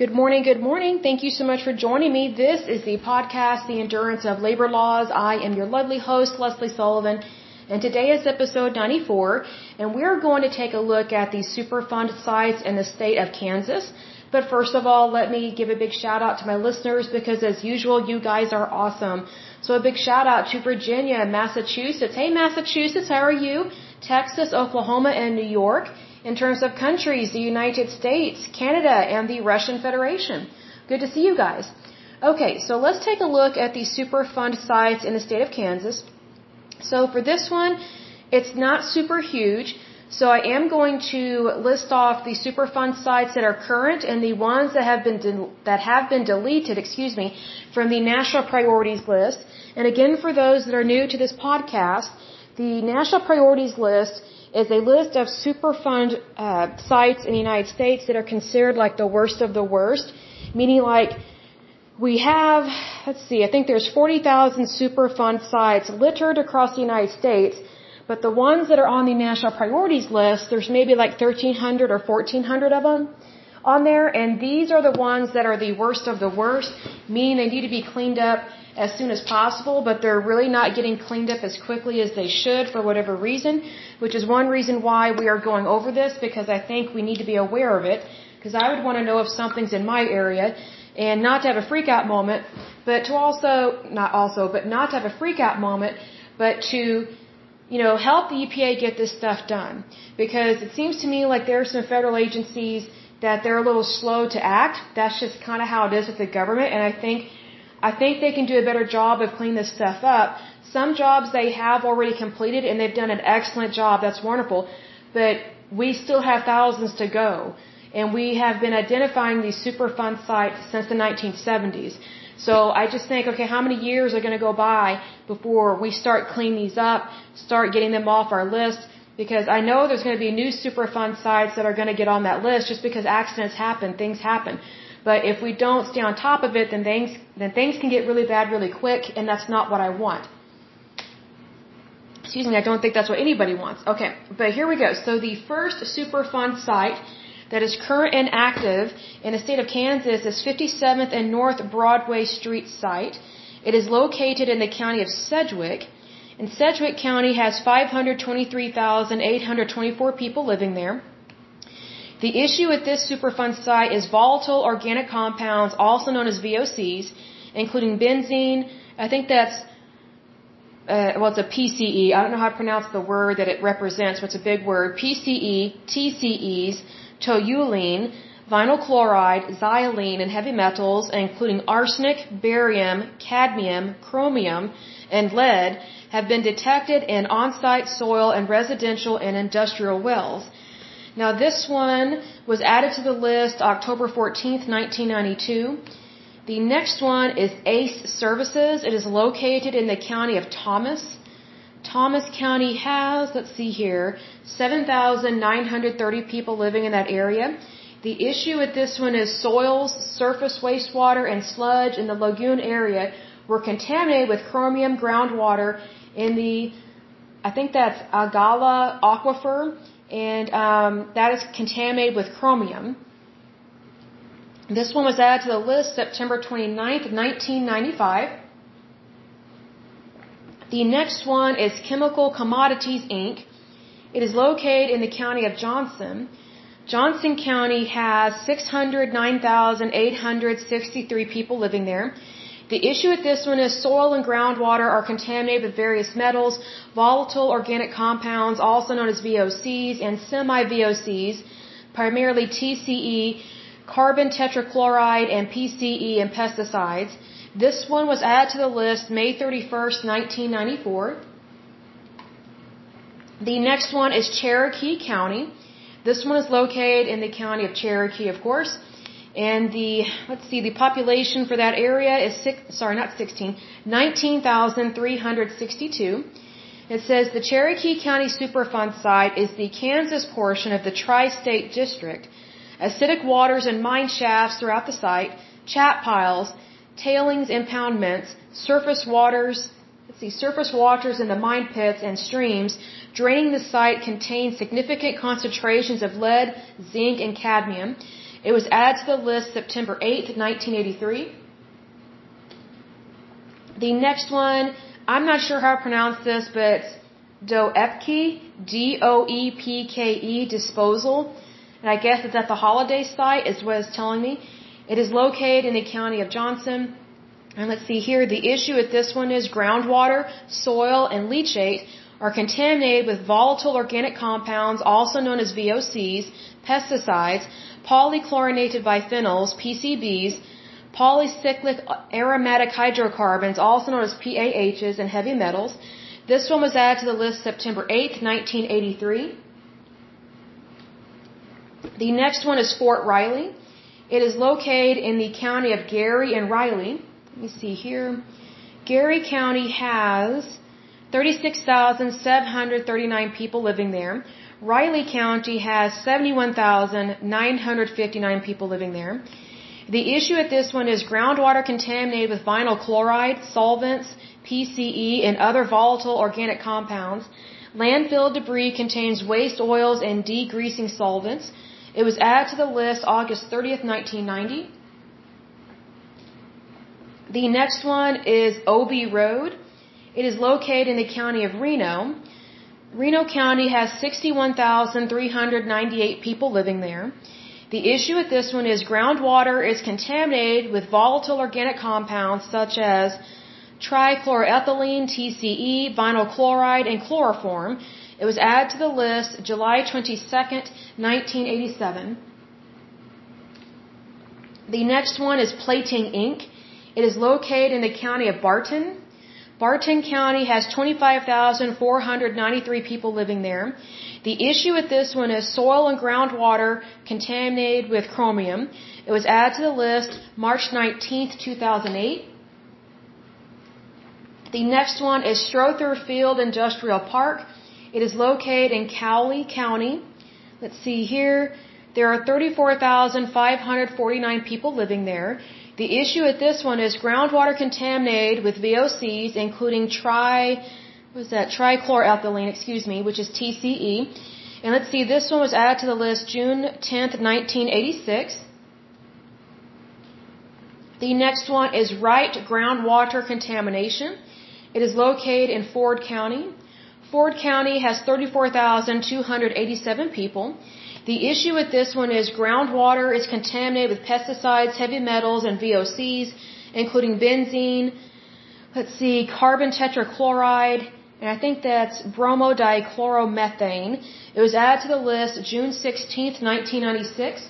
Good morning, good morning. Thank you so much for joining me. This is the podcast, The Endurance of Labor Laws. I am your lovely host, Lesley Sullivan, and today is episode 94, and we're going to take a look at the Superfund sites in the state of Kansas. But first of all, let me give a big shout out to my listeners because as usual, you guys are awesome. So a big shout out to Virginia, and Massachusetts. Hey Massachusetts, how are you? Texas, Oklahoma, and New York. In terms of countries, the United States, Canada, and the Russian Federation. Good to see you guys. Okay, so let's take a look at the Superfund sites in the state of Kansas. So for this one, it's not super huge. So I am going to list off the Superfund sites that are current and the ones that have been that have been deleted, excuse me, from the national priorities list. And again, for those that are new to this podcast, the national priorities list is a list of Superfund uh, sites in the United States that are considered like the worst of the worst, meaning like we have, let's see, I think there's 40,000 Superfund sites littered across the United States but the ones that are on the national priorities list, there's maybe like 1,300 or 1,400 of them on there, and these are the ones that are the worst of the worst, meaning they need to be cleaned up as soon as possible, but they're really not getting cleaned up as quickly as they should for whatever reason, which is one reason why we are going over this, because I think we need to be aware of it, because I would want to know if something's in my area, and not to have a freak out moment, but to also, not also, but not to have a freak out moment, but to you know, help the EPA get this stuff done. Because it seems to me like there are some federal agencies that they're a little slow to act. That's just kind of how it is with the government. And I think, I think they can do a better job of cleaning this stuff up. Some jobs they have already completed and they've done an excellent job. That's wonderful. But we still have thousands to go. And we have been identifying these Superfund sites since the 1970s. So I just think, okay, how many years are going to go by before we start cleaning these up, start getting them off our list? Because I know there's going to be new Superfund sites that are going to get on that list just because accidents happen, things happen. But if we don't stay on top of it, then things, then things can get really bad really quick, and that's not what I want. Excuse me, I don't think that's what anybody wants. Okay, but here we go. So the first Superfund site that is current and active in the state of Kansas is 57th and North Broadway Street site. It is located in the county of Sedgwick. And Sedgwick County has 523,824 people living there. The issue with this Superfund site is volatile organic compounds, also known as VOCs, including benzene. I think that's, uh, well, it's a PCE. I don't know how to pronounce the word that it represents, but it's a big word. PCE, TCEs, toluene, vinyl chloride, xylene, and heavy metals, including arsenic, barium, cadmium, chromium, and lead, have been detected in on-site soil and residential and industrial wells. Now this one was added to the list October 14th, 1992. The next one is ACE Services. It is located in the county of Thomas. Thomas County has, let's see here, 7,930 people living in that area. The issue with this one is soils, surface wastewater, and sludge in the lagoon area were contaminated with chromium groundwater in the, I think that's Agala aquifer, and um, that is contaminated with chromium. This one was added to the list September 29th, 1995. The next one is Chemical Commodities Inc. It is located in the county of Johnson. Johnson County has 609,863 people living there. The issue with this one is soil and groundwater are contaminated with various metals, volatile organic compounds, also known as VOCs, and semi-VOCs, primarily TCE, carbon tetrachloride, and PCE and pesticides. This one was added to the list May 31st, 1994. The next one is Cherokee County. This one is located in the county of Cherokee, of course. And the, let's see, the population for that area is six, sorry, not 16, 19,362. It says the Cherokee County Superfund site is the Kansas portion of the Tri-State District. Acidic waters and mine shafts throughout the site, chat piles, tailings impoundments, surface waters, let's see, surface waters in the mine pits and streams draining the site contain significant concentrations of lead, zinc, and cadmium. It was added to the list September 8th, 1983. The next one, I'm not sure how to pronounce this, but Doepke, D-O-E-P-K-E, disposal. And I guess it's at the Holliday site is what it's telling me. It is located in the county of Johnson. And let's see here, the issue with this one is groundwater, soil, and leachate are contaminated with volatile organic compounds, also known as VOCs, pesticides, polychlorinated biphenyls, PCBs, polycyclic aromatic hydrocarbons, also known as PAHs, and heavy metals. This one was added to the list September 8, 1983. The next one is Fort Riley. It is located in the county of Geary and Riley. Let me see here. Geary County has 36,739 people living there. Riley County has 71,959 people living there. The issue at this one is groundwater contaminated with vinyl chloride, solvents, PCE, and other volatile organic compounds. Landfill debris contains waste oils and degreasing solvents. It was added to the list August 30th, 1990. The next one is Obee Road. It is located in the county of Reno. Reno County has 61,398 people living there. The issue with this one is groundwater is contaminated with volatile organic compounds such as trichloroethylene, TCE, vinyl chloride, and chloroform. It was added to the list July 22, 1987. The next one is Plating Inc. It is located in the county of Barton. Barton County has 25,493 people living there. The issue with this one is soil and groundwater contaminated with chromium. It was added to the list March 19, 2008. The next one is Strother Field Industrial Park. It is located in Cowley County. Let's see here. There are 34,549 people living there. The issue with this one is groundwater contaminated with VOCs, including tri, what was that, trichloroethylene, excuse me, which is TCE. And let's see, this one was added to the list June 10th, 1986. The next one is Wright groundwater contamination. It is located in Ford County. Ford County has 34,287 people. The issue with this one is groundwater is contaminated with pesticides, heavy metals, and VOCs, including benzene, let's see, carbon tetrachloride, and I think that's bromodichloromethane. It was added to the list June 16th, 1996.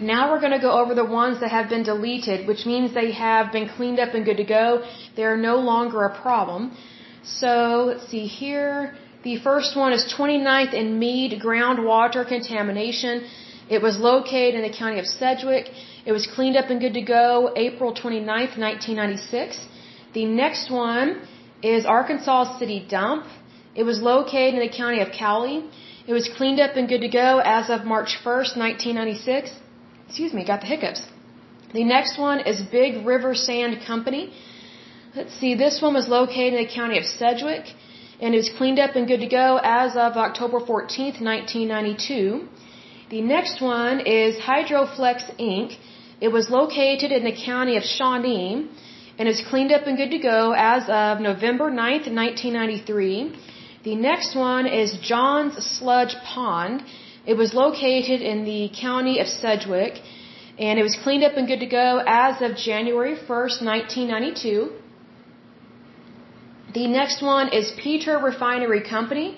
Now we're going to go over the ones that have been deleted, which means they have been cleaned up and good to go. They are no longer a problem. So let's see here. The first one is 29th and Mead groundwater contamination. It was located in the county of Sedgwick. It was cleaned up and good to go April 29th, 1996. The next one is Arkansas City Dump. It was located in the county of Cowley. It was cleaned up and good to go as of March 1st, 1996. Excuse me, got the hiccups. The next one is Big River Sand Company. Let's see, this one was located in the county of Sedgwick and is cleaned up and good to go as of October 14th, 1992. The next one is Hydroflex Inc. It was located in the county of Shawnee and is cleaned up and good to go as of November 9th, 1993. The next one is John's Sludge Pond. It was located in the county of Sedgwick and it was cleaned up and good to go as of January 1st, 1992. The next one is Pester Refinery Company.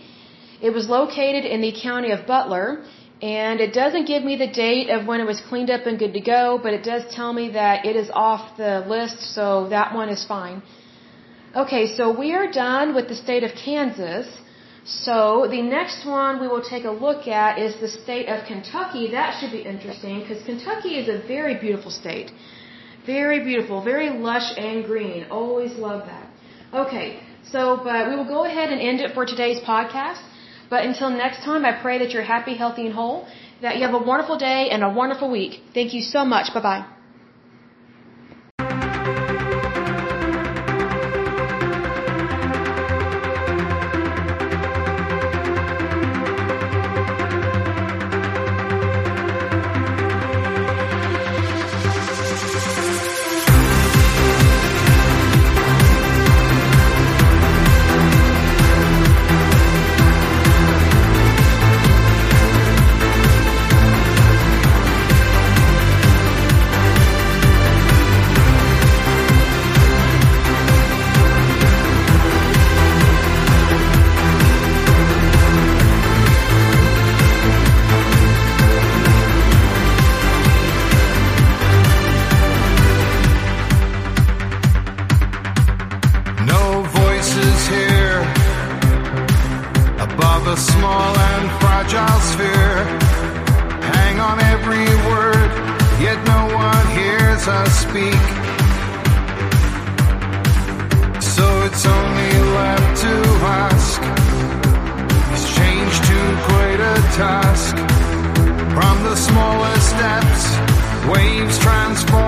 It was located in the county of Butler, and it doesn't give me the date of when it was cleaned up and good to go, but it does tell me that it is off the list, so that one is fine. Okay, so we are done with the state of Kansas. So the next one we will take a look at is the state of Kentucky. That should be interesting because Kentucky is a very beautiful state. Very beautiful, very lush and green. Always love that. Okay, so but we will go ahead and end it for today's podcast. But until next time, I pray that you're happy, healthy, and whole, that you have a wonderful day and a wonderful week. Thank you so much. Bye bye. Waves transform